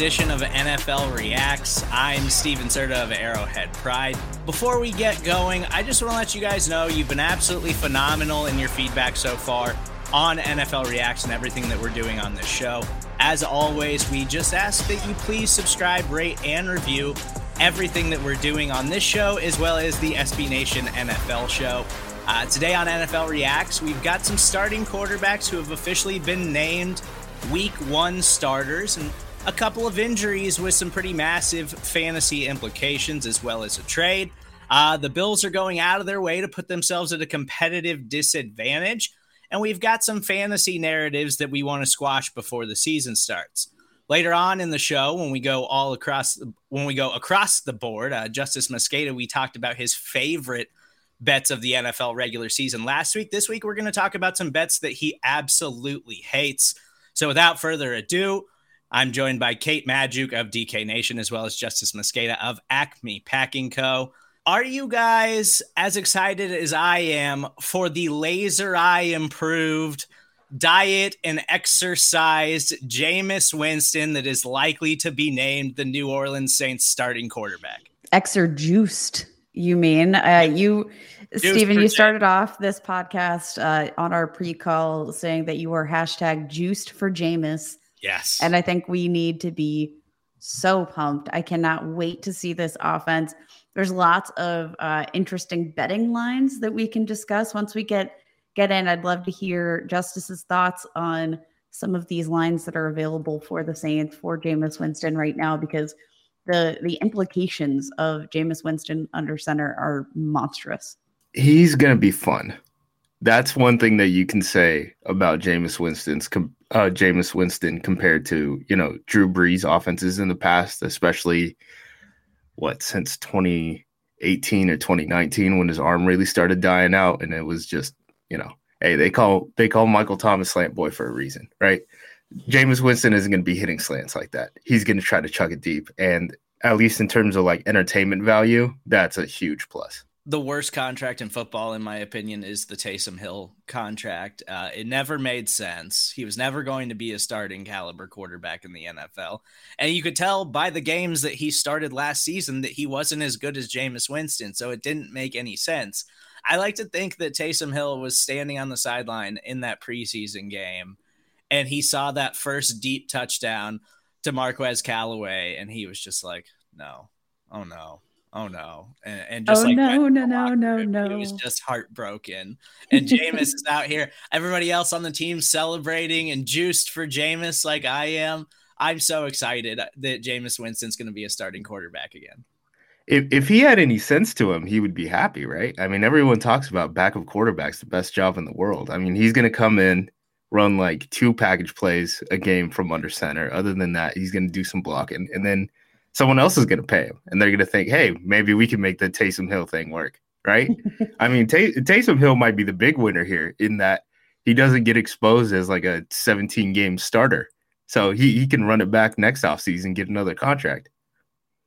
edition of NFL Reacts. I'm Stephen Serda of Arrowhead Pride. Before we get going, I just want to let you guys know you've been absolutely phenomenal in your feedback so far on NFL Reacts and everything that we're doing on this show. As always, we just ask that you please subscribe, rate, and review everything that we're doing on this show, as well as the SB Nation NFL show. Uh, today on NFL Reacts, we've got some starting quarterbacks who have officially been named week one starters and a couple of injuries with some pretty massive fantasy implications as well as a trade. Uh, the Bills are going out of their way to put themselves at a competitive disadvantage. And we've got some fantasy narratives that we want to squash before the season starts. Later on in the show, when we go all across, when we go across the board, uh, Justis Mosqueda, we talked about his favorite bets of the NFL regular season last week. This week, we're going to talk about some bets that he absolutely hates. So without further ado, I'm joined by Kate Magdziuk of DK Nation, as well as Justis Mosqueda of Acme Packing Co. Are you guys as excited as I am for the laser eye improved diet and exercised Jameis Winston that is likely to be named the New Orleans Saints starting quarterback? Exerjuiced, you mean? Uh, you, Stephen, you started off this podcast uh, on our pre call saying that you were hashtag juiced for Jameis. Yes. And I think we need to be so pumped. I cannot wait to see this offense. There's lots of uh, interesting betting lines that we can discuss once we get get in. I'd love to hear Justis's thoughts on some of these lines that are available for the Saints for Jameis Winston right now because the the implications of Jameis Winston under center are monstrous. He's gonna be fun. That's one thing that you can say about Jameis Winston's uh, Jameis Winston compared to you know Drew Brees offenses in the past, especially what since 2018 or 2019 when his arm really started dying out, and it was just you know, hey, they call they call Michael Thomas slant boy for a reason, right? Jameis Winston isn't going to be hitting slants like that. He's going to try to chuck it deep, and at least in terms of like entertainment value, that's a huge plus the worst contract in football, in my opinion, is the Taysom Hill contract. Uh, it never made sense. He was never going to be a starting caliber quarterback in the NFL. And you could tell by the games that he started last season that he wasn't as good as Jameis Winston. So it didn't make any sense. I like to think that Taysom Hill was standing on the sideline in that preseason game and he saw that first deep touchdown to Marquez Callaway and he was just like, no, oh no, oh no and, and just oh, like no no no no no he was just heartbroken and Jameis is out here everybody else on the team celebrating and juiced for Jameis like I am I'm so excited that Jameis Winston's going to be a starting quarterback again if, if he had any sense to him, he would be happy, right? I mean, everyone talks about backup quarterbacks, the best job in the world. I mean, he's going to come in, run like two package plays a game from under center. Other than that, he's going to do some blocking, and then someone else is going to pay him, and they're going to think, hey, maybe we can make the Taysom Hill thing work, right? I mean, Tay- Taysom Hill might be the big winner here in that he doesn't get exposed as like a 17 game starter, so he he can run it back next offseason, get another contract.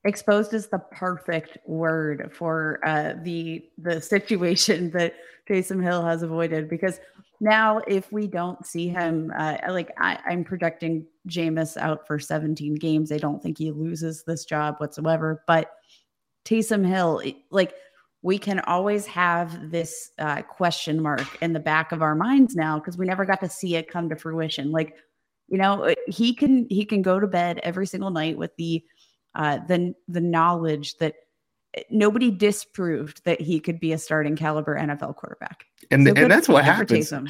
Exposed is the perfect word for uh, the the situation that Taysom Hill has avoided because now if we don't see him, uh, like I, I'm projecting Jameis out for 17 games. I don't think he loses this job whatsoever. But Taysom Hill, like we can always have this uh, question mark in the back of our minds now because we never got to see it come to fruition. Like, you know, uh, he can he can go to bed every single night with the uh, the the knowledge that nobody disproved that he could be a starting caliber NFL quarterback. And, so and that's what happens.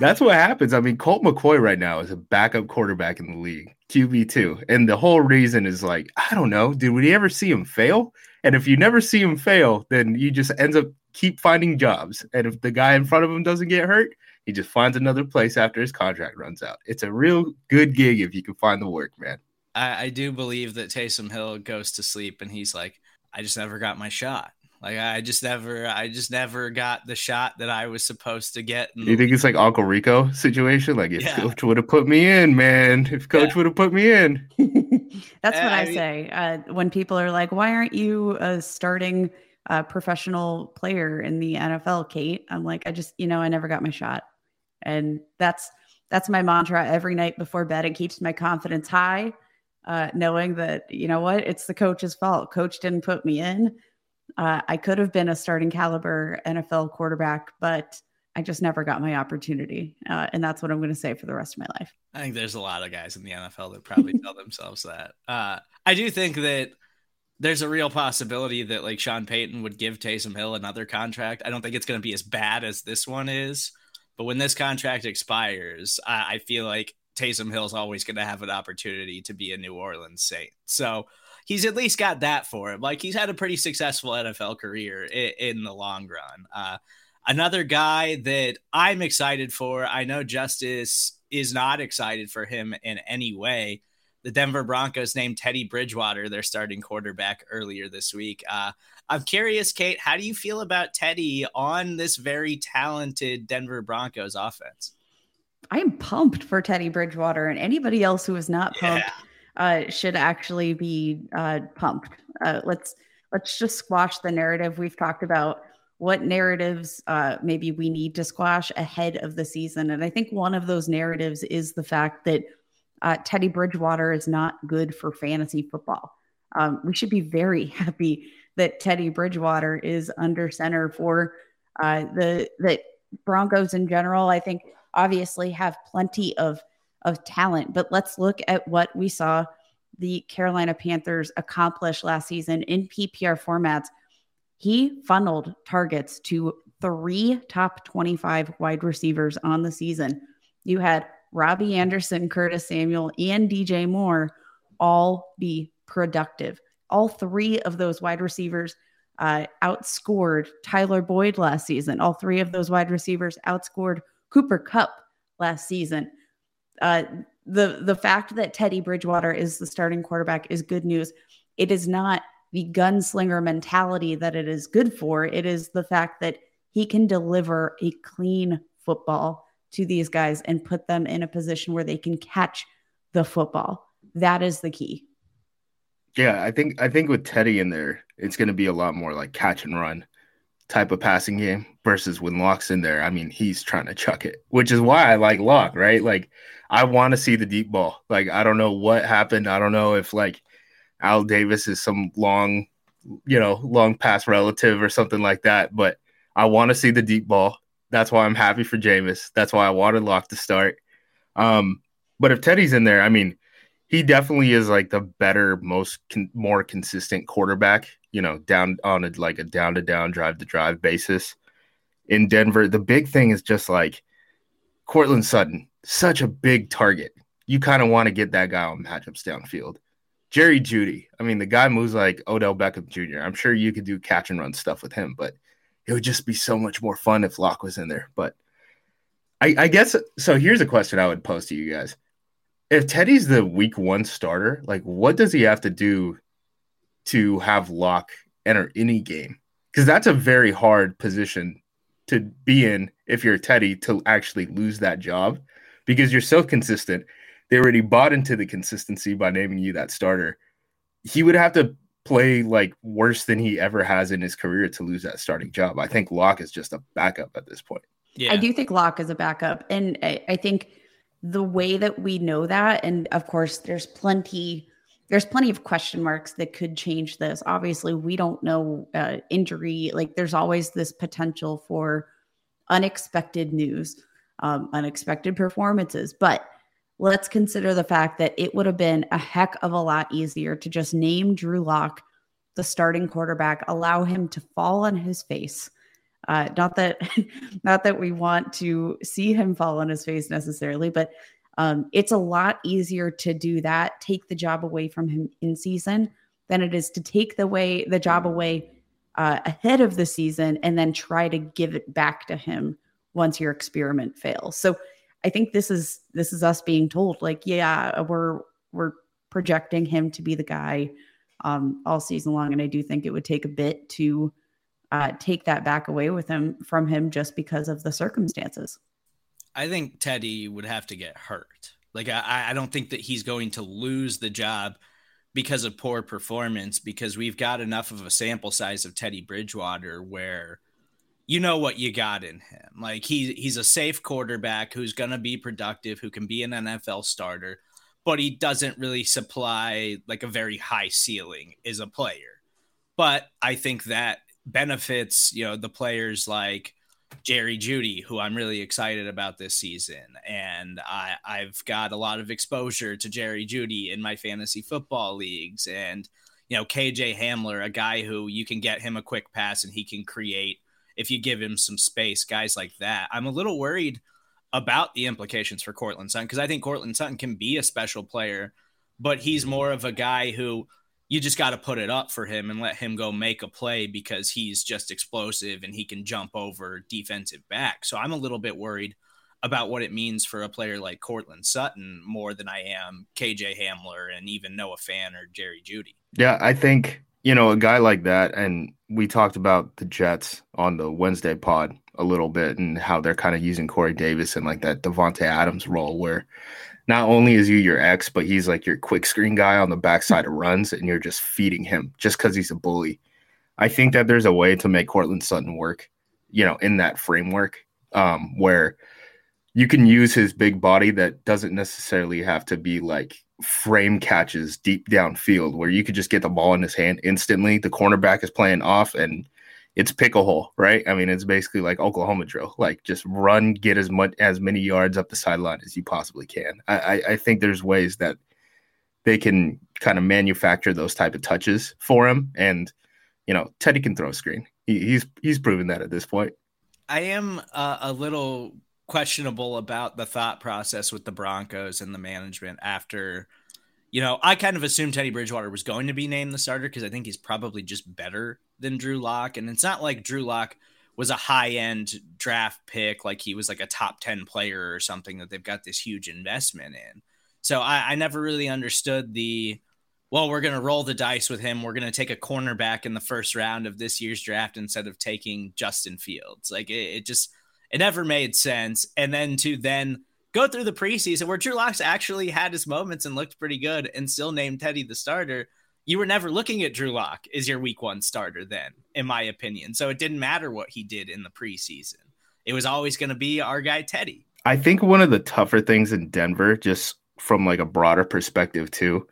That's what happens. I mean, Colt McCoy right now is a backup quarterback in the league, QB2. And the whole reason is like, I don't know, did we ever see him fail? And if you never see him fail, then you just ends up keep finding jobs. And if the guy in front of him doesn't get hurt, he just finds another place after his contract runs out. It's a real good gig if you can find the work, man. I, I do believe that Taysom Hill goes to sleep and he's like, I just never got my shot. Like I just never, I just never got the shot that I was supposed to get. you think it's like Uncle Rico situation? Like if yeah. coach would have put me in, man. If coach yeah. would have put me in. That's what I, I say. Uh, when people are like, "Why aren't you a starting uh, professional player in the NFL, Kate?" I'm like, I just, you know, I never got my shot, and that's that's my mantra every night before bed. It keeps my confidence high, uh, knowing that you know what, it's the coach's fault. Coach didn't put me in uh, I could have been a starting caliber NFL quarterback, but I just never got my opportunity. Uh, and that's what I'm going to say for the rest of my life. I think there's a lot of guys in the NFL that probably tell themselves that. Uh, I do think that there's a real possibility that like Sean Payton would give Taysom Hill another contract. I don't think it's going to be as bad as this one is. But when this contract expires, I, I feel like Taysom Hill's always going to have an opportunity to be a New Orleans Saint. So he's at least got that for him. Like he's had a pretty successful NFL career in, in the long run. Uh, another guy that I'm excited for, I know Justis is not excited for him in any way. The Denver Broncos named Teddy Bridgewater their starting quarterback earlier this week. Uh, I'm curious, Kate, how do you feel about Teddy on this very talented Denver Broncos offense? I'm pumped for Teddy Bridgewater and anybody else who is not pumped. Yeah uh, should actually be uh, pumped. Uh, let's let's just squash the narrative we've talked about. What narratives uh, maybe we need to squash ahead of the season, and I think one of those narratives is the fact that uh, Teddy Bridgewater is not good for fantasy football. Um, we should be very happy that Teddy Bridgewater is under center for uh, the the Broncos in general. I think obviously have plenty of of talent. But let's look at what we saw the Carolina Panthers accomplish last season in PPR formats. He funneled targets to three top 25 wide receivers on the season. You had Robbie Anderson, Curtis Samuel, and DJ Moore all be productive. All three of those wide receivers uh, outscored Tyler Boyd last season. All three of those wide receivers outscored Cooper Kupp last season. Uh, the the fact that Teddy Bridgewater is the starting quarterback is good news. It is not the gunslinger mentality that it is good for. It is the fact that he can deliver a clean football to these guys and put them in a position where they can catch the football. That is the key. Yeah, I think I think with Teddy in there, it's going to be a lot more like catch and run type of passing game versus when Lock's in there. I mean, he's trying to chuck it, which is why I like Lock, right? Like I want to see the deep ball. Like I don't know what happened. I don't know if like Al Davis is some long, you know, long pass relative or something like that. But I want to see the deep ball. That's why I'm happy for Jameis. That's why I wanted Lock to start. Um, but if Teddy's in there, I mean, he definitely is like the better, most con- more consistent quarterback. You know, down on a like a down to down, drive to drive basis in Denver. The big thing is just like Courtland Sutton such a big target. You kind of want to get that guy on matchups downfield. Jerry Jeudy, I mean, the guy moves like Odell Beckham Jr. I'm sure you could do catch and run stuff with him, but it would just be so much more fun if Lock was in there. But I, I guess so. Here's a question I would pose to you guys: If Teddy's the Week One starter, like what does he have to do to have Lock enter any game? Because that's a very hard position to be in if you're Teddy to actually lose that job because you're so consistent. They already bought into the consistency by naming you that starter. He would have to play like worse than he ever has in his career to lose that starting job. I think Lock is just a backup at this point. Yeah. I do think Lock is a backup. And I, I think the way that we know that, and of course, there's plenty there's plenty of question marks that could change this. Obviously, we don't know uh, injury. Like, there's always this potential for unexpected news um, unexpected performances. But let's consider the fact that it would have been a heck of a lot easier to just name Drew Lock the starting quarterback, allow him to fall on his face. Uh, not that, not that we want to see him fall on his face necessarily, but um, it's a lot easier to do that, take the job away from him in season, than it is to take the way the job away uh, ahead of the season and then try to give it back to him once your experiment fails. So I think this is this is us being told like, yeah, we're we're projecting him to be the guy um, all season long, and I do think it would take a bit to uh, take that back away with him from him just because of the circumstances. I think Teddy would have to get hurt. Like I, I don't think that he's going to lose the job because of poor performance because we've got enough of a sample size of Teddy Bridgewater where you know what you got in him. Like he he's a safe quarterback who's going to be productive, who can be an NFL starter, but he doesn't really supply like a very high ceiling as a player. But I think that benefits, you know, the players like Jerry Jeudy, who I'm really excited about this season. And I, I've got a lot of exposure to Jerry Jeudy in my fantasy football leagues. And, you know, KJ Hamler, a guy who you can get him a quick pass and he can create if you give him some space, guys like that. I'm a little worried about the implications for Courtland Sutton because I think Courtland Sutton can be a special player, but he's more of a guy who you just got to put it up for him and let him go make a play because he's just explosive and he can jump over defensive back. So I'm a little bit worried about what it means for a player like Courtland Sutton more than I am KJ Hamler and even Noah Fant or Jerry Jeudy. Yeah, I think, you know, a guy like that, and we talked about the Jets on the Wednesday pod a little bit and how they're kind of using Corey Davis in like that Davante Adams role where not only is you your ex, but he's like your quick screen guy on the backside of runs, and you're just feeding him just because he's a bully. I think that there's a way to make Courtland Sutton work, you know, in that framework um, where you can use his big body that doesn't necessarily have to be like frame catches deep downfield, where you could just get the ball in his hand instantly. The cornerback is playing off, and it's pick a hole, right? I mean, it's basically like Oklahoma drill, like just run, get as much as many yards up the sideline as you possibly can. I, I, I think there's ways that they can kind of manufacture those type of touches for him, and you know, Teddy can throw a screen. He, he's he's proven that at this point. I am uh, a little questionable about the thought process with the Broncos and the management after you know, I kind of assumed Teddy Bridgewater was going to be named the starter because I think he's probably just better than Drew Lock. And it's not like Drew Lock was a high end draft pick, like he was like a top 10 player or something that they've got this huge investment in. So I, I never really understood the, well, we're going to roll the dice with him. We're going to take a cornerback in the first round of this year's draft instead of taking Justin Fields. Like it, it just, it never made sense. And then to then, go through the preseason where Drew Locks actually had his moments and looked pretty good and still named Teddy the starter. You were never looking at Drew Lock as your week one starter then, in my opinion. So it didn't matter what he did in the preseason. It was always going to be our guy Teddy. I think one of the tougher things in Denver, just from like a broader perspective too,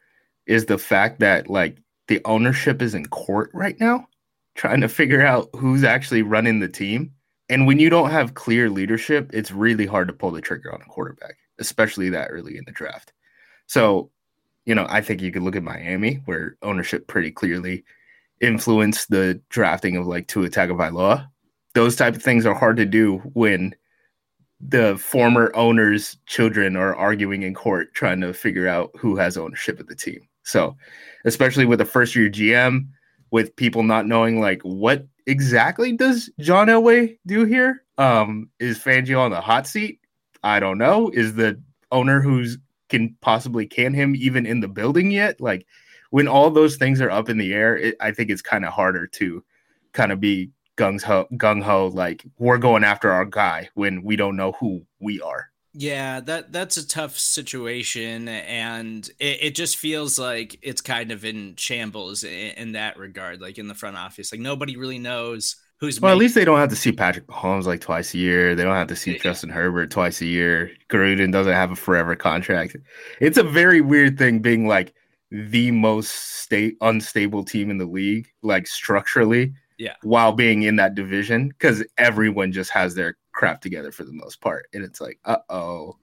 is the fact that like the ownership is in court right now, trying to figure out who's actually running the team. And when you don't have clear leadership, it's really hard to pull the trigger on a quarterback, especially that early in the draft. So, you know, I think you could look at Miami, where ownership pretty clearly influenced the drafting of like Tua Tagovailoa. Those type of things are hard to do when the former owner's children are arguing in court trying to figure out who has ownership of the team. So, especially with a first year GM, with people not knowing like what exactly does John Elway do here? Um, is Fangio on the hot seat? I don't know. Is the owner who's can possibly can him even in the building yet? Like when all those things are up in the air, it, I think it's kind of harder to kind of be gung ho, gung ho, like we're going after our guy when we don't know who we are. Yeah, that that's a tough situation, and it, it just feels like it's kind of in shambles in, in, that regard, like in the front office. Like nobody really knows who's. Well, making- at least they don't have to see Patrick Mahomes like twice a year. They don't have to see yeah. Justin Herbert twice a year. Gruden doesn't have a forever contract. It's a very weird thing being like the most state unstable team in the league, like structurally. Yeah. While being in that division, because everyone just has their crap together for the most part. And it's like, uh oh,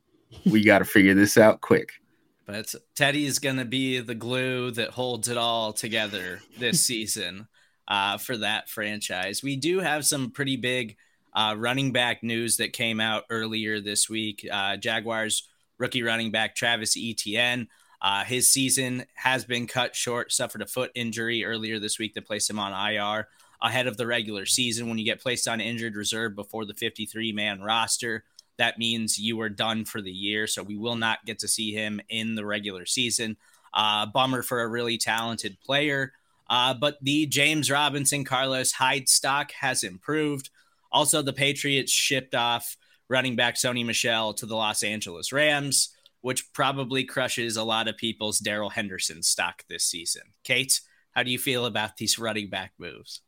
we got to figure this out quick. but Teddy is going to be the glue that holds it all together this season uh, for that franchise. We do have some pretty big uh, running back news that came out earlier this week. Uh, Jaguars rookie running back Travis Etienne. Uh, his season has been cut short, suffered a foot injury earlier this week that placed him on IR ahead of the regular season. When you get placed on injured reserve before the 53 man roster, that means you are done for the year. So we will not get to see him in the regular season. Uh, bummer for a really talented player. Uh, but the James Robinson, Carlos Hyde stock has improved. Also, the Patriots shipped off running back Sony Michel to the Los Angeles Rams, which probably crushes a lot of people's Darrell Henderson stock this season. Kate, how do you feel about these running back moves?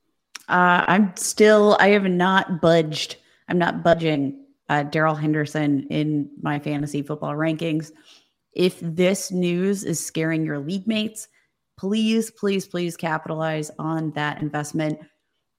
Uh, I'm still, I have not budged. I'm not budging uh, Darrell Henderson in my fantasy football rankings. If this news is scaring your league mates, please, please, please capitalize on that investment.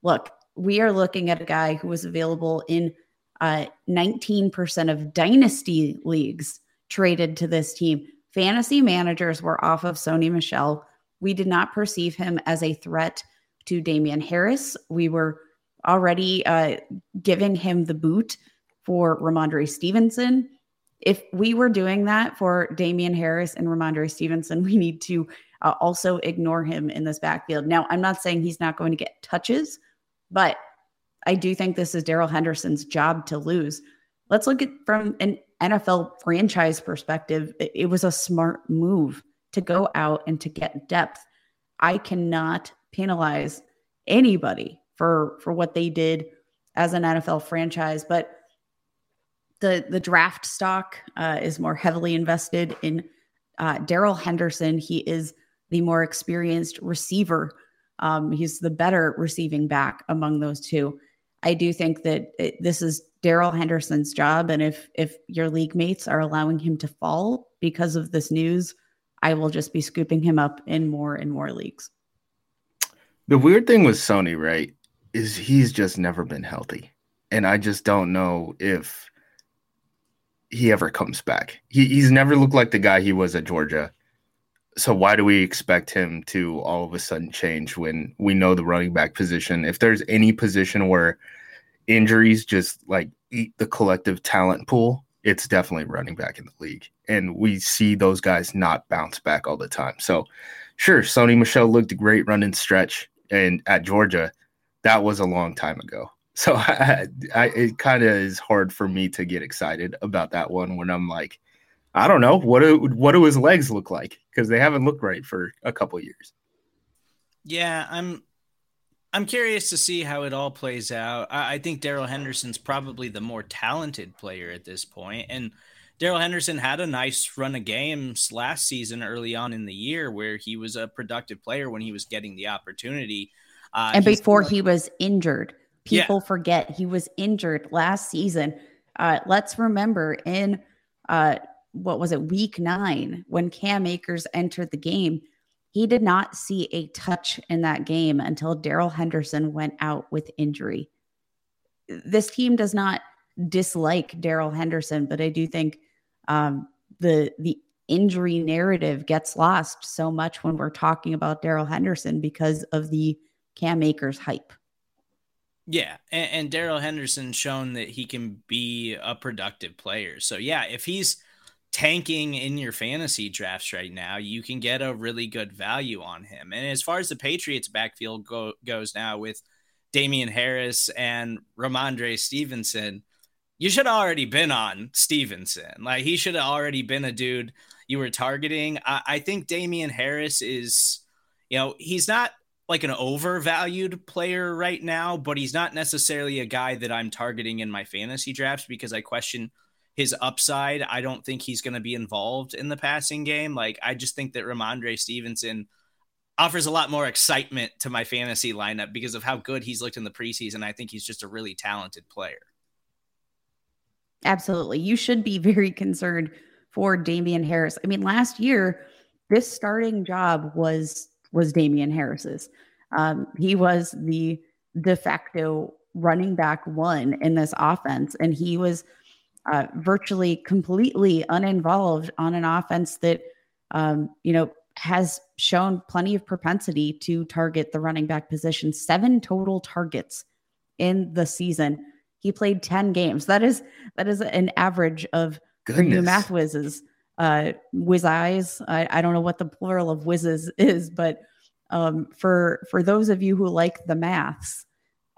Look, we are looking at a guy who was available in uh, 19% of dynasty leagues traded to this team. Fantasy managers were off of Sony Michel. We did not perceive him as a threat to Damien Harris. We were already uh, giving him the boot for Rhamondre Stevenson. If we were doing that for Damien Harris and Rhamondre Stevenson, we need to uh, also ignore him in this backfield. Now, I'm not saying he's not going to get touches, but I do think this is Darrell Henderson's job to lose. Let's look at from an NFL franchise perspective. It, it was a smart move to go out and to get depth. I cannot penalize anybody for for what they did as an NFL franchise, but the the draft stock uh, is more heavily invested in uh, Darrell Henderson. He is the more experienced receiver. Um, he's the better receiving back among those two. I do think that it, this is Darrell Henderson's job, and if if your league mates are allowing him to fall because of this news, I will just be scooping him up in more and more leagues. The weird thing with Sony, right, is he's just never been healthy, and I just don't know if he ever comes back. He, he's never looked like the guy he was at Georgia. So why do we expect him to all of a sudden change when we know the running back position? If there's any position where injuries just like eat the collective talent pool, it's definitely running back in the league. And we see those guys not bounce back all the time. So sure, Sony Michel looked great running stretch and at Georgia. That was a long time ago. So I, I it kind of is hard for me to get excited about that one when I'm like, I don't know what do what do his legs look like because they haven't looked right for a couple years. Yeah, I'm I'm curious to see how it all plays out. I, I think Darrell Henderson's probably the more talented player at this point, and Darrell Henderson had a nice run of games last season early on in the year where he was a productive player when he was getting the opportunity. Uh, and before he was injured. People yeah. forget he was injured last season. Uh, let's remember in uh, what was it, week nine, when Cam Akers entered the game, he did not see a touch in that game until Darrell Henderson went out with injury. This team does not dislike Darrell Henderson, but I do think um, the the injury narrative gets lost so much when we're talking about Darrell Henderson because of the Cam Akers hype. Yeah, and, and Darrell Henderson shown that he can be a productive player. So yeah, if he's tanking in your fantasy drafts right now, you can get a really good value on him. And as far as the Patriots backfield go, goes now with Damien Harris and Rhamondre Stevenson, you should have already been on Stevenson. Like he should have already been a dude you were targeting. I, I think Damien Harris is, you know, he's not like an overvalued player right now, but he's not necessarily a guy that I'm targeting in my fantasy drafts because I question his upside. I don't think he's going to be involved in the passing game. Like, I just think that Rhamondre Stevenson offers a lot more excitement to my fantasy lineup because of how good he's looked in the preseason. I think he's just a really talented player. Absolutely. You should be very concerned for Damien Harris. I mean, last year, this starting job was was Damien Harris's. Um, he was the de facto running back one in this offense, and he was uh, virtually completely uninvolved on an offense that um, you know, has shown plenty of propensity to target the running back position. Seven total targets in the season. He played 10 games. That is that is an average of you math whizzes. Uh whiz eyes. I, I don't know what the plural of whizzes is, but um for for those of you who like the maths,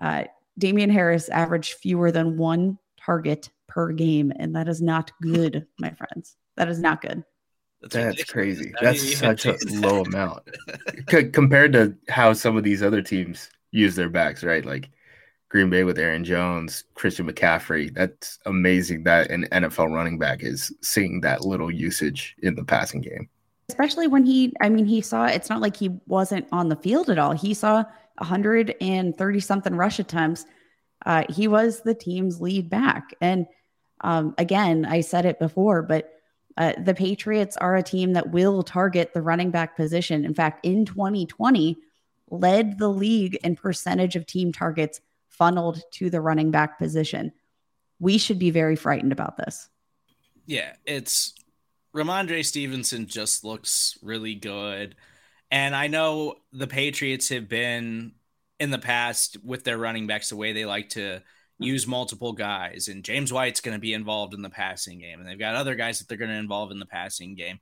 uh Damien Harris averaged fewer than one target per game, and that is not good, my friends. That is not good. That's, That's crazy. That's such a low amount C- compared to how some of these other teams use their backs, right? Like Green Bay with Aaron Jones, Christian McCaffrey. That's amazing that an NFL running back is seeing that little usage in the passing game. Especially when he, I mean, he saw it's not like he wasn't on the field at all. He saw 130 something rush attempts. Uh, he was the team's lead back. And um, again, I said it before, but uh, the Patriots are a team that will target the running back position. In fact, in 2020, led the league in percentage of team targets funneled to the running back position. We should be very frightened about this. Yeah, it's Rhamondre Stevenson just looks really good. And I know the Patriots have been in the past with their running backs the way they like to use multiple guys. And James White's going to be involved in the passing game. And they've got other guys that they're going to involve in the passing game.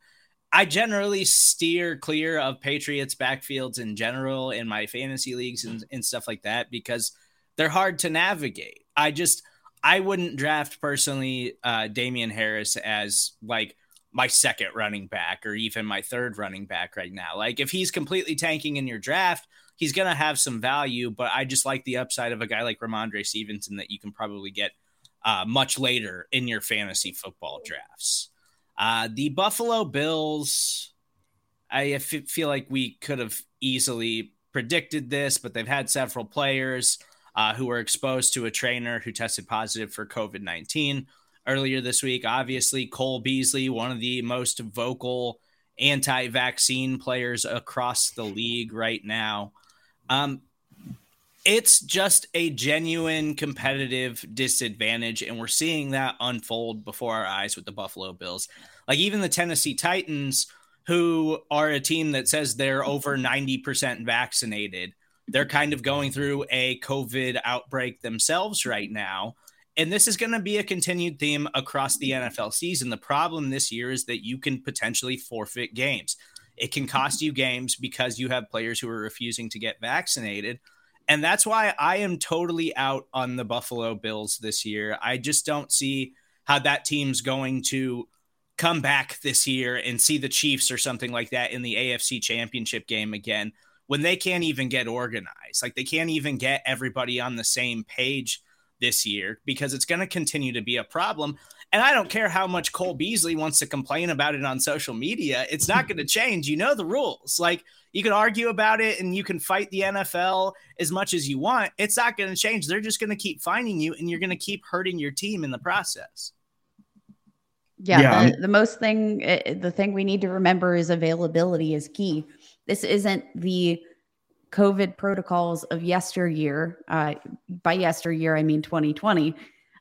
I generally steer clear of Patriots backfields in general in my fantasy leagues and, and stuff like that because they're hard to navigate. I just, I wouldn't draft personally uh, Damien Harris as like my second running back or even my third running back right now. Like if he's completely tanking in your draft, he's to have some value, but I just like the upside of a guy like Rhamondre Stevenson that you can probably get uh, much later in your fantasy football drafts. Uh, the Buffalo Bills, I f- feel like we could have easily predicted this, but they've had several players uh, who were exposed to a trainer who tested positive for COVID 19 earlier this week. Obviously, Cole Beasley, one of the most vocal anti vaccine players across the league right now. Um, it's just a genuine competitive disadvantage, and we're seeing that unfold before our eyes with the Buffalo Bills. Like even the Tennessee Titans, who are a team that says they're over 90% vaccinated, they're kind of going through a COVID outbreak themselves right now. And this is going to be a continued theme across the NFL season. The problem this year is that you can potentially forfeit games. It can cost you games because you have players who are refusing to get vaccinated. And that's why I am totally out on the Buffalo Bills this year. I just don't see how that team's going to come back this year and see the Chiefs or something like that in the AFC championship game again when they can't even get organized. Like they can't even get everybody on the same page this year because it's going to continue to be a problem. And I don't care how much Cole Beasley wants to complain about it on social media. It's not going to change. You know the rules. Like you can argue about it and you can fight the NFL as much as you want. It's not going to change. They're just going to keep finding you and you're going to keep hurting your team in the process. Yeah, yeah. The, the most thing, eh, eh, the thing we need to remember is availability is key. This isn't the COVID protocols of yesteryear. Uh, by yesteryear, I mean 2020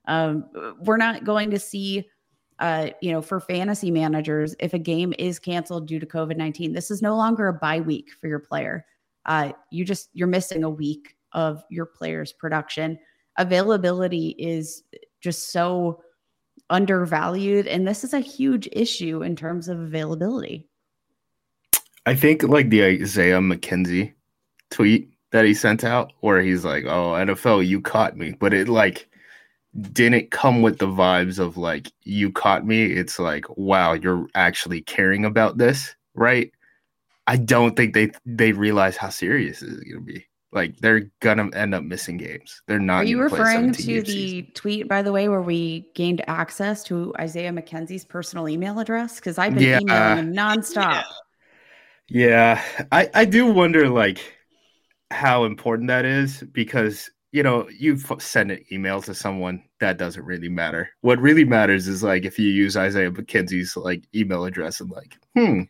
um, we're not going to see, uh, you know, for fantasy managers, if a game is canceled due to COVID 19, this is no longer a bye week for your player. Uh, you just, you're missing a week of your player's production. Availability is just so undervalued. And this is a huge issue in terms of availability. I think like the Isaiah McKenzie tweet that he sent out where he's like, "Oh, NFL, you caught me," but it like didn't come with the vibes of like you caught me. It's like, wow, you're actually caring about this, right? I don't think they they realize how serious this is gonna be. Like they're gonna end up missing games. They're not. Are you referring to the season. tweet, by the way, where we gained access to Isaiah McKenzie's personal email address? Because I've been yeah. emailing him nonstop. Yeah. Yeah, I I do wonder like how important that is because you know, you send an email to someone that doesn't really matter. What really matters is like if you use Isaiah McKenzie's like email address and like, hmm,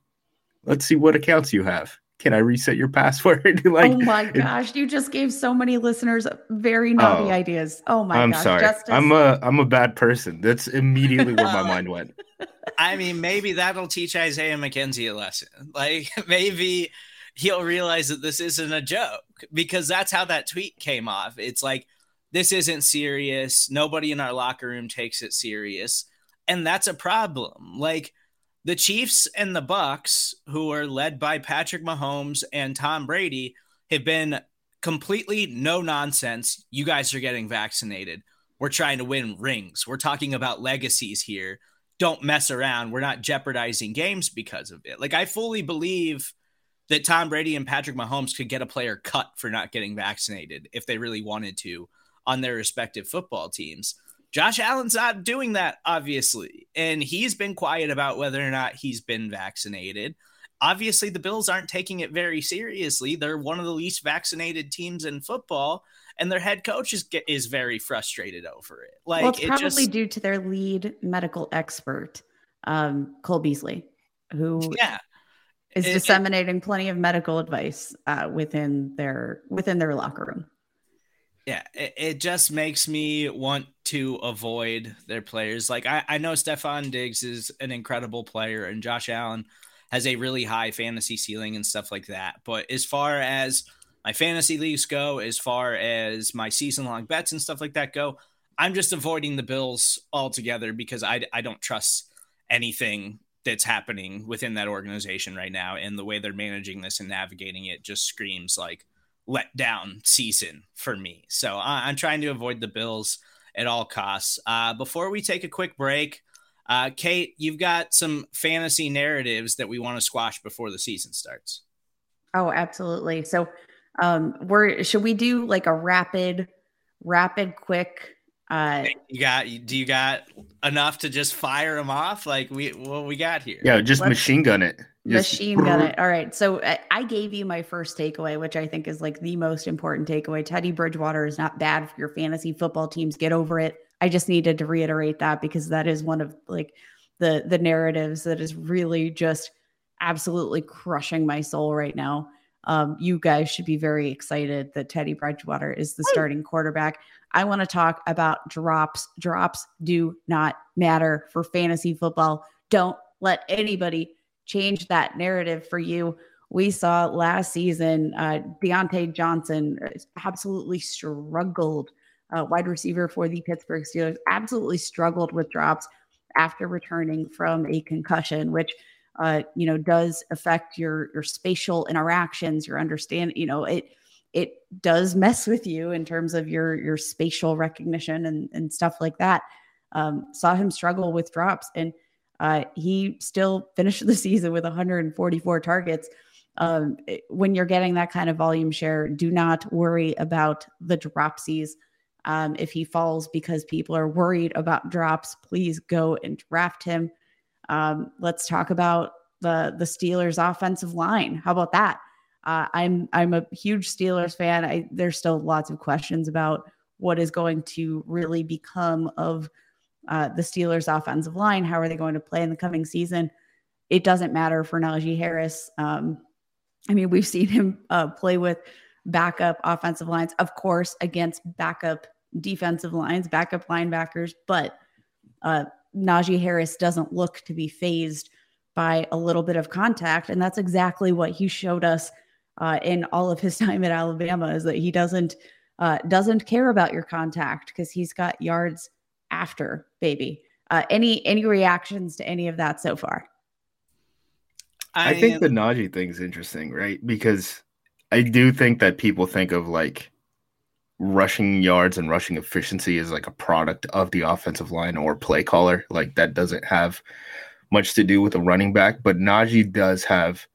let's see what accounts you have. Can I reset your password? like, oh my gosh, you just gave so many listeners very naughty oh, ideas. Oh my I'm gosh, sorry. Justis. I'm a I'm a bad person. That's immediately where my mind went. I mean, maybe that'll teach Isaiah McKenzie a lesson. Like maybe he'll realize that this isn't a joke because that's how that tweet came off. It's like this isn't serious. Nobody in our locker room takes it serious. And that's a problem. Like the Chiefs and the Bucs, who are led by Patrick Mahomes and Tom Brady, have been completely no nonsense. You guys are getting vaccinated. We're trying to win rings. We're talking about legacies here. Don't mess around. We're not jeopardizing games because of it. Like, I fully believe that Tom Brady and Patrick Mahomes could get a player cut for not getting vaccinated if they really wanted to on their respective football teams. Josh Allen's not doing that, obviously. And he's been quiet about whether or not he's been vaccinated. Obviously, the Bills aren't taking it very seriously. They're one of the least vaccinated teams in football, and their head coach is is very frustrated over it. Like, well, it's it probably just, due to their lead medical expert, um, Cole Beasley, who yeah, is It- it- disseminating plenty of medical advice uh, within their within their locker room. Yeah, it, it just makes me want to avoid their players. Like I, I know Stefon Diggs is an incredible player and Josh Allen has a really high fantasy ceiling and stuff like that. But as far as my fantasy leagues go, as far as my season long bets and stuff like that go, I'm just avoiding the Bills altogether because I, I don't trust anything that's happening within that organization right now. And the way they're managing this and navigating it just screams like let down season for me. So I, I'm trying to avoid the Bills at all costs. Uh, before we take a quick break, uh, Kate, you've got some fantasy narratives that we want to squash before the season starts. Oh, absolutely. So, um, we're should we do like a rapid, rapid, quick? Uh, You got? Do you got enough to just fire them off? Like we what we got here? Yeah, just Let's- machine gun it. Machine gun it. All right. So I, I gave you my first takeaway, which I think is like the most important takeaway. Teddy Bridgewater is not bad for your fantasy football teams. Get over it. I just needed to reiterate that because that is one of like the the narratives that is really just absolutely crushing my soul right now. Um, you guys should be very excited that Teddy Bridgewater is the starting quarterback. I want to talk about drops. Drops do not matter for fantasy football. Don't let anybody change that narrative for you. We saw last season, uh, Diontae Johnson absolutely struggled, uh, wide receiver for the Pittsburgh Steelers, absolutely struggled with drops after returning from a concussion, which uh, you know does affect your your spatial interactions, your understand. You know it it does mess with you in terms of your your spatial recognition and and stuff like that. Um, saw him struggle with drops and uh, he still finished the season with 144 targets. Um, when you're getting that kind of volume share, do not worry about the dropsies. Um, if he falls because people are worried about drops, please go and draft him. Um, let's talk about the the Steelers' offensive line. How about that? Uh, I'm I'm a huge Steelers fan. I, there's still lots of questions about what is going to really become of uh, the Steelers' offensive line. How are they going to play in the coming season? It doesn't matter for Najee Harris. Um, I mean, we've seen him uh, play with backup offensive lines, of course, against backup defensive lines, backup linebackers, but uh, Najee Harris doesn't look to be phased by a little bit of contact. And that's exactly what he showed us uh, in all of his time at Alabama is that he doesn't uh, doesn't care about your contact because he's got yards after baby. Uh, any any reactions to any of that so far? I think the Najee thing's interesting, right? Because I do think that people think of like rushing yards and rushing efficiency as like a product of the offensive line or play caller. Like that doesn't have much to do with a running back, but Najee does have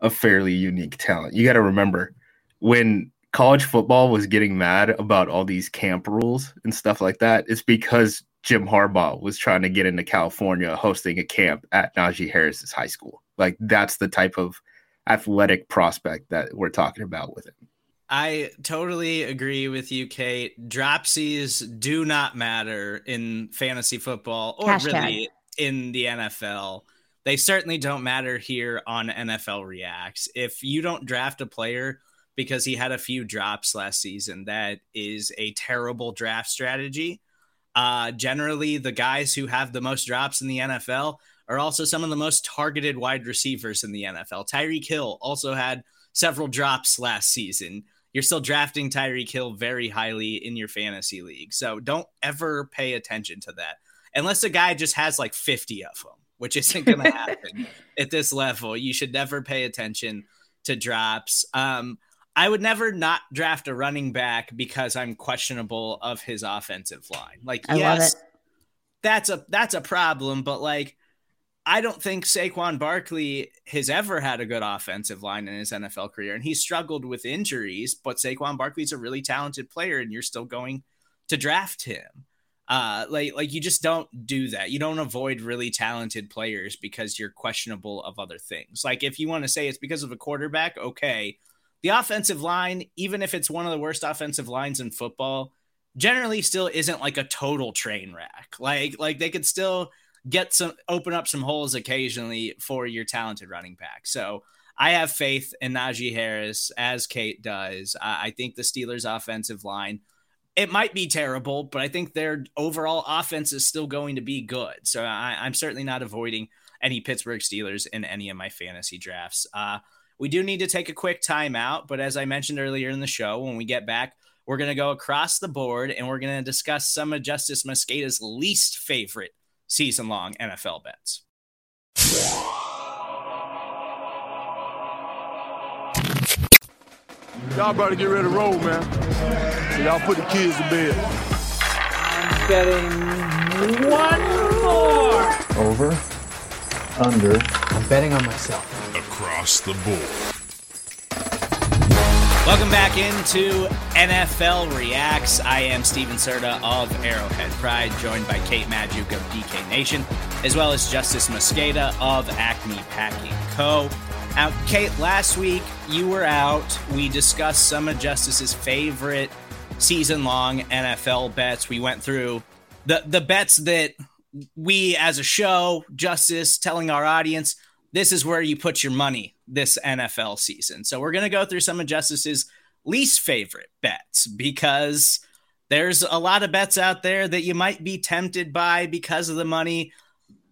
a fairly unique talent. You got to remember when college football was getting mad about all these camp rules and stuff like that, it's because Jim Harbaugh was trying to get into California hosting a camp at Najee Harris's high school. Like that's the type of athletic prospect that we're talking about with him. I totally agree with you, Kate. Dropsies do not matter in fantasy football or Hashtag. really in the NFL. They certainly don't matter here on NFL Reacts. If you don't draft a player because he had a few drops last season, that is a terrible draft strategy. Uh, generally, the guys who have the most drops in the NFL are also some of the most targeted wide receivers in the NFL. Tyreek Hill also had several drops last season. You're still drafting Tyreek Hill very highly in your fantasy league. So don't ever pay attention to that. Unless a guy just has like 50 of them, which isn't going to happen at this level. You should never pay attention to drops. Um, I would never not draft a running back because I'm questionable of his offensive line. Like, I yes, that's a that's a problem, but like I don't think Saquon Barkley has ever had a good offensive line in his NFL career, and he struggled with injuries. But Saquon Barkley's a really talented player, and you're still going to draft him. Uh, like, like you just don't do that. You don't avoid really talented players because you're questionable of other things. Like, if you want to say it's because of a quarterback, okay. The offensive line, even if it's one of the worst offensive lines in football, generally still isn't like a total train wreck. Like, like they could still get some open up some holes occasionally for your talented running back. So I have faith in Najee Harris as Kate does. I, I think the Steelers' offensive line. It might be terrible, but I think their overall offense is still going to be good. So I, I'm certainly not avoiding any Pittsburgh Steelers in any of my fantasy drafts. Uh, we do need to take a quick timeout, but as I mentioned earlier in the show, when we get back, we're going to go across the board and we're going to discuss some of Justis Mosqueda's least favorite season long NFL bets. Y'all better get ready to roll, man. y'all put the kids to bed. I'm betting one more. Over. Under. I'm betting on myself. Across the board. Welcome back into NFL Reacts. I am Stephen Serda of Arrowhead Pride, joined by Kate Magdziuk of DK Nation, as well as Justis Mosqueda of Acme Packing Co. Now, Kate, last week you were out. We discussed some of Justis's favorite season long NFL bets. We went through the, the bets that we as a show, Justis, telling our audience, this is where you put your money this NFL season. So we're going to go through some of Justis's least favorite bets because there's a lot of bets out there that you might be tempted by because of the money.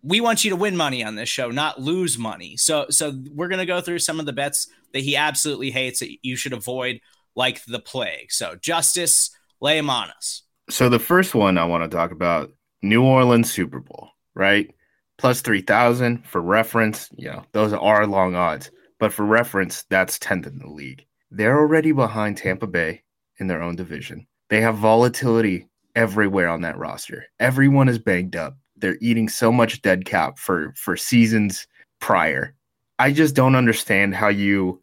We want you to win money on this show, not lose money. So so we're going to go through some of the bets that he absolutely hates that you should avoid like the plague. So Justis, lay them on us. So the first one I want to talk about New Orleans Super Bowl, right? Plus 3000 for reference, you know, those are long odds. But for reference, that's 10th in the league. They're already behind Tampa Bay in their own division. They have volatility everywhere on that roster. Everyone is banged up. They're eating so much dead cap for for seasons prior. I just don't understand how you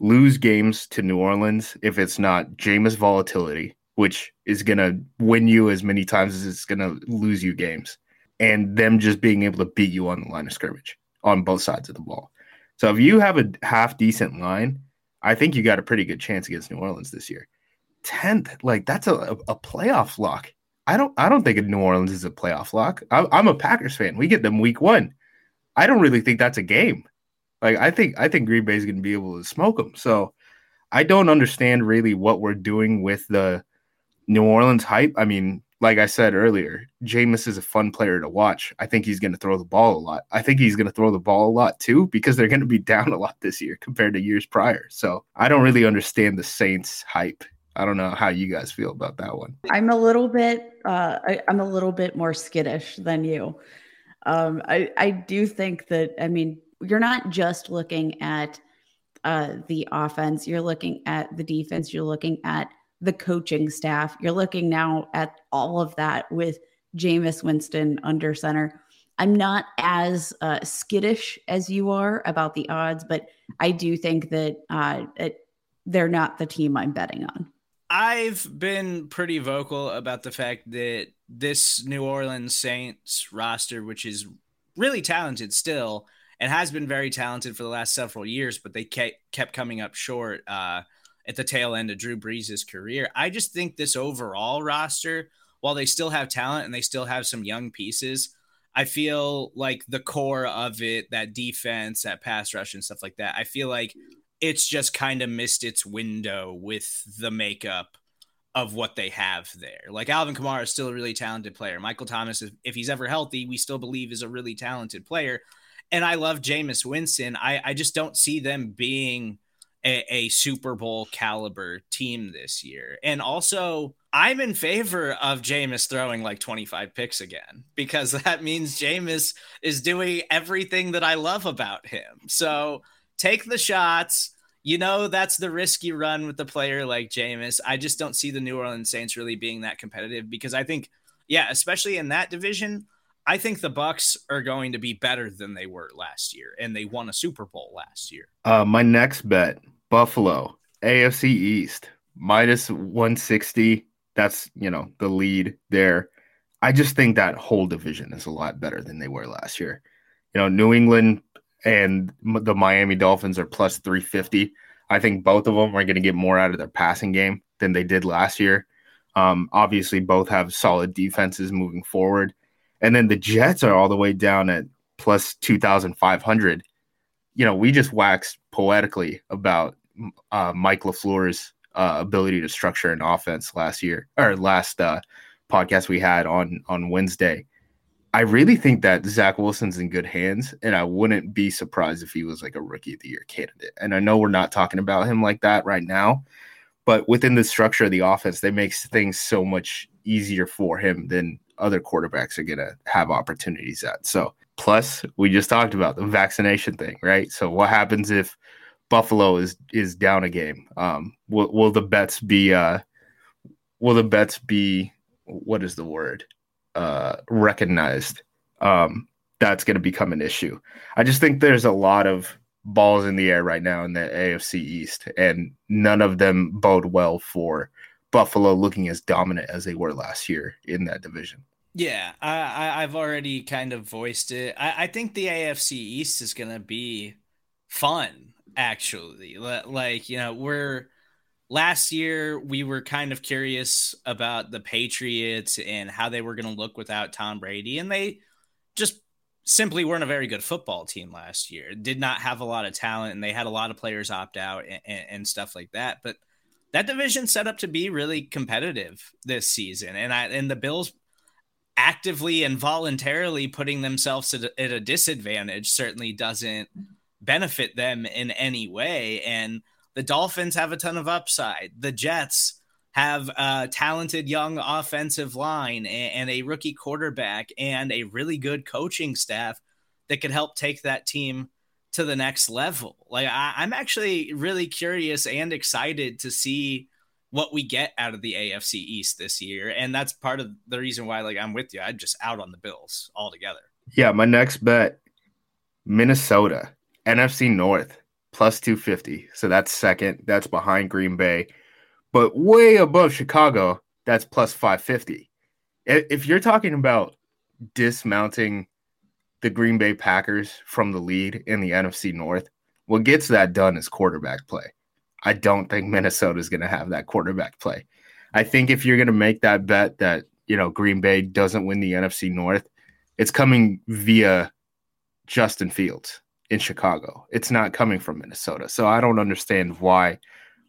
lose games to New Orleans if it's not Jameis volatility, which is going to win you as many times as it's going to lose you games, and them just being able to beat you on the line of scrimmage on both sides of the ball. So if you have a half decent line, I think you got a pretty good chance against New Orleans this year. Tenth, like that's a, a playoff lock. I don't I don't think New Orleans is a playoff lock. I, I'm a Packers fan. We get them week one. I don't really think that's a game. Like I think I think Green Bay is going to be able to smoke them. So I don't understand really what we're doing with the New Orleans hype. I mean, like I said earlier, Jameis is a fun player to watch. I think he's going to throw the ball a lot. I think he's going to throw the ball a lot too because they're going to be down a lot this year compared to years prior. So I don't really understand the Saints hype. I don't know how you guys feel about that one. I'm a little bit, uh, I, am a little bit more skittish than you. Um, I, I do think that, I mean, you're not just looking at uh, the offense, you're looking at the defense, you're looking at the coaching staff. You're looking now at all of that with Jameis Winston under center. I'm not as uh, skittish as you are about the odds, but I do think that uh, it, they're not the team I'm betting on. I've been pretty vocal about the fact that this New Orleans Saints roster, which is really talented still and has been very talented for the last several years, but they kept coming up short. Uh, at the tail end of Drew Brees' career. I just think this overall roster, while they still have talent and they still have some young pieces, I feel like the core of it, that defense, that pass rush and stuff like that, I feel like it's just kind of missed its window with the makeup of what they have there. Like Alvin Kamara is still a really talented player. Michael Thomas, if, he's ever healthy, we still believe is a really talented player. And I love Jameis Winston. I, I just don't see them being a, a Super Bowl caliber team this year. And also, I'm in favor of Jameis throwing like 25 picks again because that means Jameis is doing everything that I love about him. So take the shots. You know, that's the risk you run with the player like Jameis. I just don't see the New Orleans Saints really being that competitive because I think, yeah, especially in that division, I think the Bucs are going to be better than they were last year, and they won a Super Bowl last year. Uh, my next bet Buffalo, AFC East, minus 160. That's, you know, the lead there. I just think that whole division is a lot better than they were last year. You know, New England and the Miami Dolphins are plus 350. I think both of them are going to get more out of their passing game than they did last year. Um, obviously, both have solid defenses moving forward. And then the Jets are all the way down at plus 2,500 you know, we just waxed poetically about uh, Mike LaFleur's uh, ability to structure an offense last year or last uh, podcast we had on on Wednesday. I really think that Zach Wilson's in good hands, and I wouldn't be surprised if he was like a rookie of the year candidate. And I know we're not talking about him like that right now, but within the structure of the offense, that makes things so much easier for him than other quarterbacks are gonna have opportunities at. So Plus, we just talked about the vaccination thing, right? So, what happens if Buffalo is is down a game? Um, will will the bets be? Uh, will the bets be? What is the word? Uh, recognized. Um, that's going to become an issue. I just think there's a lot of balls in the air right now in the AFC East, and none of them bode well for Buffalo looking as dominant as they were last year in that division. Yeah, I, I've already kind of voiced it. I, I think the AFC East is to be fun, actually. Like, you know, we're last year we were kind of curious about the Patriots and how they were to look without Tom Brady, and they just simply weren't a very good football team last year. Did not have a lot of talent, and they had a lot of players opt out and, and stuff like that. But that division set up to be really competitive this season, and I and the Bills actively and voluntarily putting themselves at a, at a disadvantage certainly doesn't benefit them in any way. And the Dolphins have a ton of upside. The Jets have a talented young offensive line and, a rookie quarterback and a really good coaching staff that could help take that team to the next level. Like I, I'm actually really curious and excited to see what we get out of the AFC East this year. And that's part of the reason why, like, I'm with you. I'm just out on the Bills altogether. Yeah. My next bet Minnesota, NFC North, plus 250. So that's second. That's behind Green Bay, but way above Chicago. That's plus 550. If you're talking about dismounting the Green Bay Packers from the lead in the NFC North, what gets that done is quarterback play. I don't think Minnesota is going to have that quarterback play. I think if you're going to make that bet that, you know, Green Bay doesn't win the NFC North, it's coming via Justin Fields in Chicago. It's not coming from Minnesota. So I don't understand why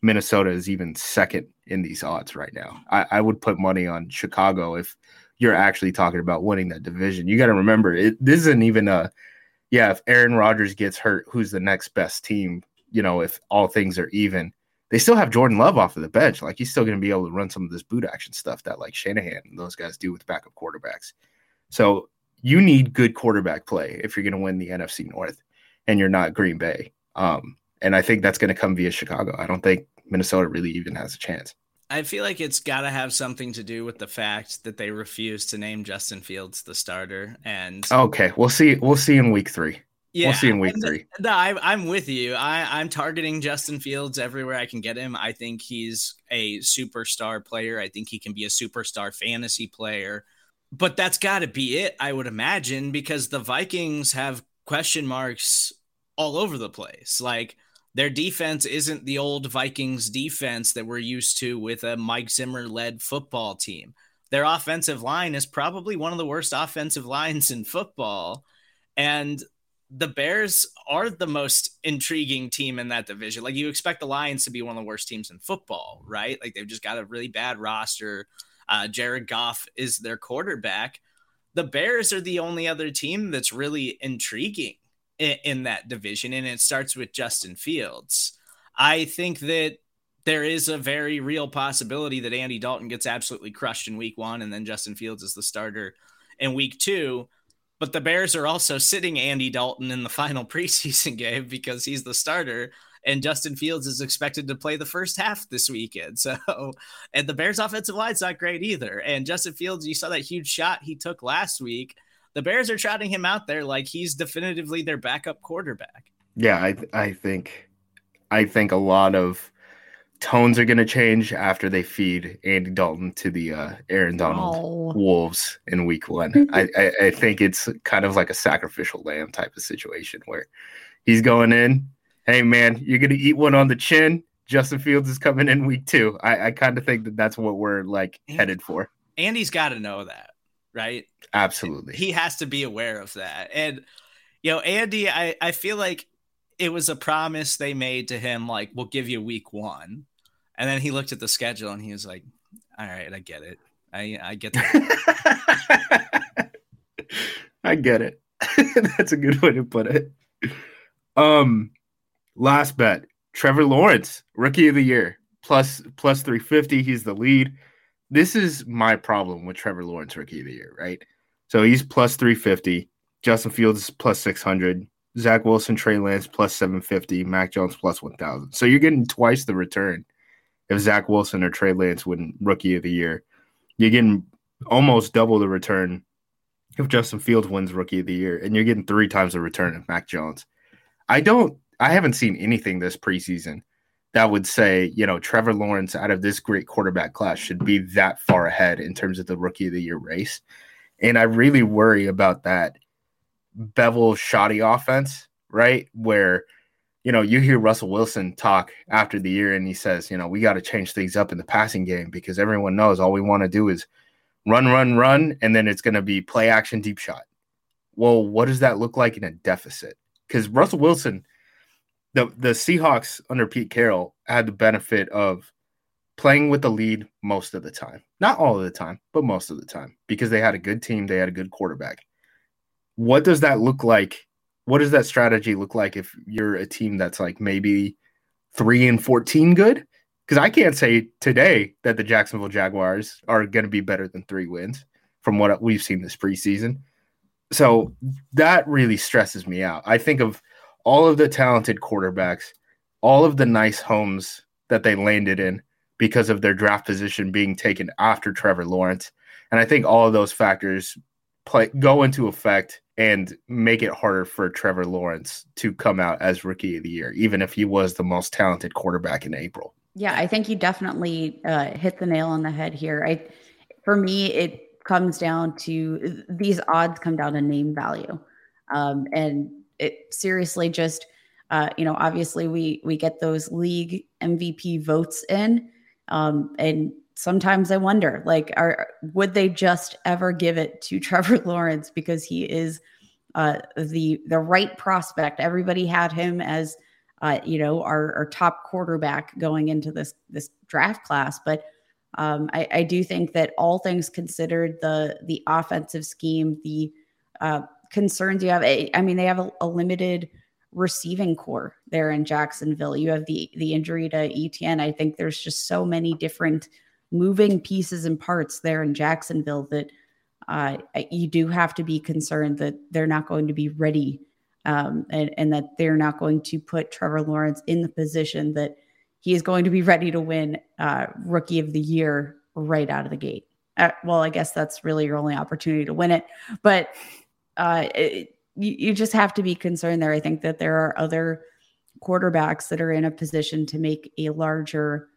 Minnesota is even second in these odds right now. I, I would put money on Chicago if you're actually talking about winning that division. You got to remember, it, this isn't even a, yeah, if Aaron Rodgers gets hurt, who's the next best team you know, if all things are even, they still have Jordan Love off of the bench. Like he's still going to be able to run some of this boot action stuff that like Shanahan and those guys do with backup quarterbacks. So you need good quarterback play if you're going to win the NFC North and you're not Green Bay. Um, and I think that's going to come via Chicago. I don't think Minnesota really even has a chance. I feel like it's got to have something to do with the fact that they refuse to name Justin Fields the starter. And okay, we'll see. We'll see in week three. Yeah, we'll see in week three. No, I, am with you. I, I'm targeting Justin Fields everywhere I can get him. I think he's a superstar player. I think he can be a superstar fantasy player. But that's got to be it, I would imagine, because the Vikings have question marks all over the place. Like their defense isn't the old Vikings defense that we're used to with a Mike Zimmer led football team. Their offensive line is probably one of the worst offensive lines in football. And the Bears are the most intriguing team in that division. Like you expect the Lions to be one of the worst teams in football, right? Like they've just got a really bad roster. Uh, Jared Goff is their quarterback. The Bears are the only other team that's really intriguing in, in that division, and it starts with Justin Fields. I think that there is a very real possibility that Andy Dalton gets absolutely crushed in week one, and then Justin Fields is the starter in week two. But the Bears are also sitting Andy Dalton in the final preseason game because he's the starter, and Justin Fields is expected to play the first half this weekend. So, and the Bears' offensive line's not great either. And Justin Fields, you saw that huge shot he took last week. The Bears are trotting him out there like he's definitively their backup quarterback. Yeah, I I think I think a lot of tones are going to change after they feed Andy Dalton to the uh, Aaron Donald oh. Wolves in Week One. I, I, I think it's kind of like a sacrificial lamb type of situation where he's going in. Hey man, you're going to eat one on the chin. Justin Fields is coming in Week Two. I, I kind of think that that's what we're like headed for. Andy's got to know that, right? Absolutely. He has to be aware of that, and you know, Andy, I I feel like it was a promise they made to him, like, we'll give you week one. And then he looked at the schedule and he was like, all right, I get it. I, I get that. I get it. That's a good way to put it. Um, last bet Trevor Lawrence, rookie of the year, plus plus 350. He's the lead. This is my problem with Trevor Lawrence, rookie of the year, right? So he's plus 350. Justin Fields plus 600. Zach Wilson, Trey Lance plus 750, Mac Jones plus 1000. So you're getting twice the return if Zach Wilson or Trey Lance win rookie of the year. You're getting almost double the return if Justin Fields wins rookie of the year, and you're getting three times the return of Mac Jones. I don't, I haven't seen anything this preseason that would say, you know, Trevor Lawrence out of this great quarterback class should be that far ahead in terms of the rookie of the year race. And I really worry about that Bevell shoddy offense, right? Where, you know, you hear Russell Wilson talk after the year and he says, you know, we got to change things up in the passing game because everyone knows all we want to do is run, run, run, and then it's going to be play action deep shot. Well, what does that look like in a deficit? Because Russell Wilson, the the Seahawks under Pete Carroll had the benefit of playing with the lead most of the time. Not all of the time, but most of the time because they had a good team, they had a good quarterback what does that look like? What does that strategy look like if you're a team that's like maybe three and 14 good? Because I can't say today that the Jacksonville Jaguars are going to be better than three wins from what we've seen this preseason. So that really stresses me out. I think of all of the talented quarterbacks, all of the nice homes that they landed in because of their draft position being taken after Trevor Lawrence. And I think all of those factors play go into effect and make it harder for Trevor Lawrence to come out as rookie of the year, even if he was the most talented quarterback in April. Yeah, I think you definitely uh, hit the nail on the head here. I, for me, it comes down to these odds come down to name value, um, and it seriously just, uh, you know, obviously we we get those league MVP votes in, um, and sometimes I wonder, like, are would they just ever give it to Trevor Lawrence because he is uh, the the right prospect? Everybody had him as, uh, you know, our, our top quarterback going into this this draft class, but um, I, I, do think that all things considered, the the offensive scheme, the uh, concerns you have, I, I mean, they have a, a limited receiving corps there in Jacksonville. You have the the injury to ETN. I think there's just so many different moving pieces and parts there in Jacksonville that uh, you do have to be concerned that they're not going to be ready um, and, and, that they're not going to put Trevor Lawrence in the position that he is going to be ready to win uh, Rookie of the Year right out of the gate. Uh, well, I guess that's really your only opportunity to win it, but uh, it, you, you just have to be concerned there. I think that there are other quarterbacks that are in a position to make a larger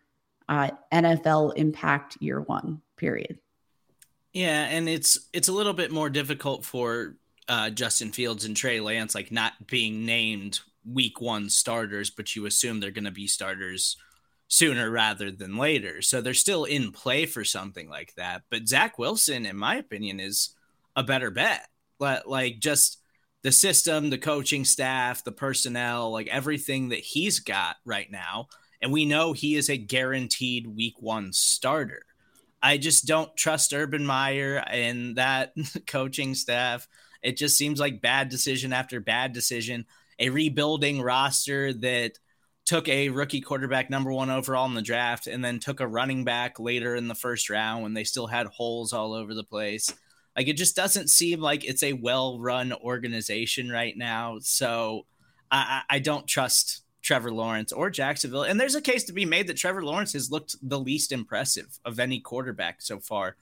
uh, NFL impact year one, period. Yeah, and it's it's a little bit more difficult for uh, Justin Fields and Trey Lance, like not being named week one starters, but you assume they're going to be starters sooner rather than later. So they're still in play for something like that. But Zach Wilson, in my opinion, is a better bet. Like just the system, the coaching staff, the personnel, like everything that he's got right now. And we know he is a guaranteed week one starter. I just don't trust Urban Meyer and that coaching staff. It just seems like bad decision after bad decision. A rebuilding roster that took a rookie quarterback number one overall in the draft and then took a running back later in the first round when they still had holes all over the place. Like it just doesn't seem like it's a well run organization right now. So I, I don't trust Trevor Lawrence or Jacksonville. And there's a case to be made that Trevor Lawrence has looked the least impressive of any quarterback so far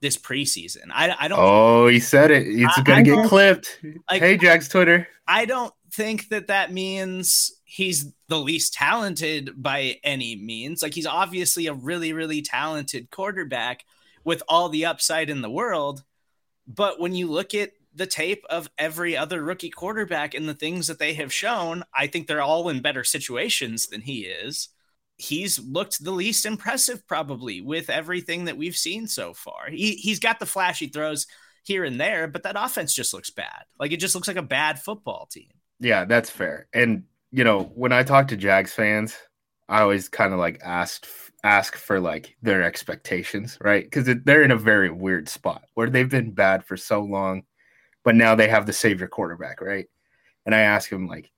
this preseason. I, I don't. Oh, he said it. It's going to get clipped. Like, hey, Jack's Twitter. I don't think that that means he's the least talented by any means. Like he's obviously a really, really talented quarterback with all the upside in the world. But when you look at the tape of every other rookie quarterback and the things that they have shown, I think they're all in better situations than he is. He's looked the least impressive, probably, with everything that we've seen so far. He, he's got the flashy throws here and there, but that offense just looks bad. Like it just looks like a bad football team. Yeah, that's fair. And, you know, when I talk to Jags fans, I always kind of like asked ask for like their expectations, right? Because they're in a very weird spot where they've been bad for so long, but now they have the savior quarterback, right? And I ask them like,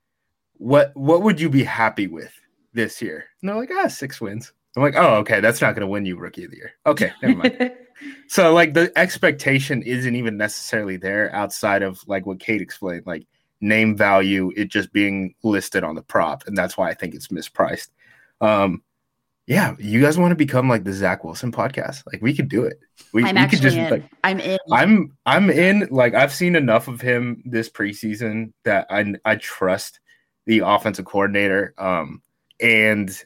what what would you be happy with this year? And they're like, ah, six wins. I'm like, oh, okay, that's not going to win you rookie of the year. Okay, never mind. so like the expectation isn't even necessarily there outside of like what Kate explained, like name value, it just being listed on the prop, and that's why I think it's mispriced. Um, yeah, you guys want to become like the Zach Wilson podcast? Like we could do it. We, I'm we could just in. like I'm in. I'm I'm in. Like I've seen enough of him this preseason that I I trust the offensive coordinator um and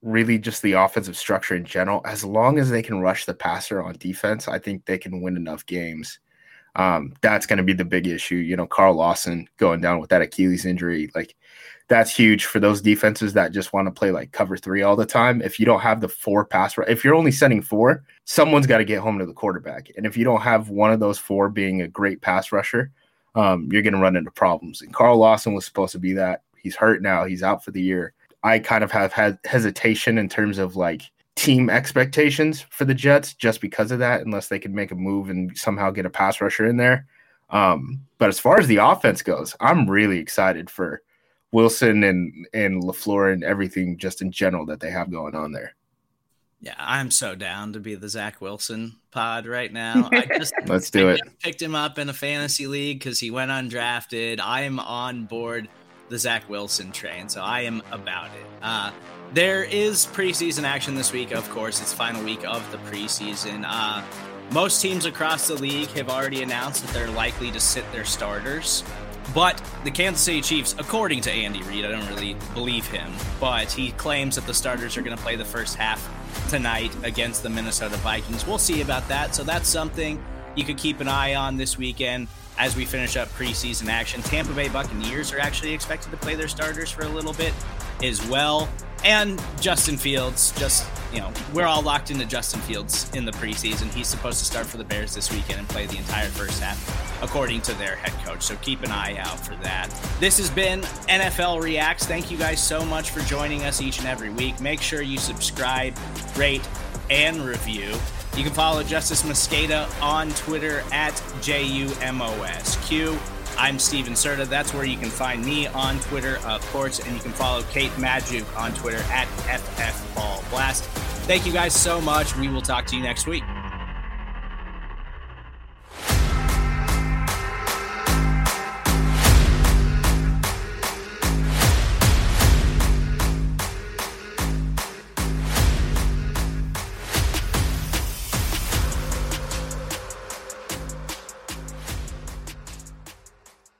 really just the offensive structure in general. As long as they can rush the passer on defense, I think they can win enough games. Um, that's going to be the big issue. You know, Carl Lawson going down with that Achilles injury, like that's huge for those defenses that just want to play like cover three all the time. If you don't have the four pass, if you're only sending four, someone's got to get home to the quarterback. And if you don't have one of those four being a great pass rusher, um, you're going to run into problems. And Carl Lawson was supposed to be that. He's hurt now. He's out for the year. I kind of have had hesitation in terms of like team expectations for the Jets just because of that, unless they can make a move and somehow get a pass rusher in there. Um, but as far as the offense goes, I'm really excited for Wilson and and Lafleur and everything just in general that they have going on there. Yeah, I'm so down to be the Zach Wilson pod right now. I just let's do I it. picked him up in a fantasy league because he went undrafted. I am on board the Zach Wilson train, so I am about it. Uh, there is preseason action this week, of course. It's final week of the preseason. Uh, most teams across the league have already announced that they're likely to sit their starters. But the Kansas City Chiefs, according to Andy Reid, I don't really believe him, but he claims that the starters are going to play the first half tonight against the Minnesota Vikings. We'll see about that. So that's something you could keep an eye on this weekend as we finish up preseason action. Tampa Bay Buccaneers are actually expected to play their starters for a little bit as well. And Justin Fields, just, you know, we're all locked into Justin Fields in the preseason. He's supposed to start for the Bears this weekend and play the entire first half, according to their head coach. So keep an eye out for that. This has been NFL Reacts. Thank you guys so much for joining us each and every week. Make sure you subscribe, rate, and review. You can follow Justis Mosqueda on Twitter at JUMOSQ. I'm Stephen Serda. That's where you can find me on Twitter, of course, and you can follow Kate Magdziuk on Twitter at FFBallBlast. Thank you guys so much. We will talk to you next week.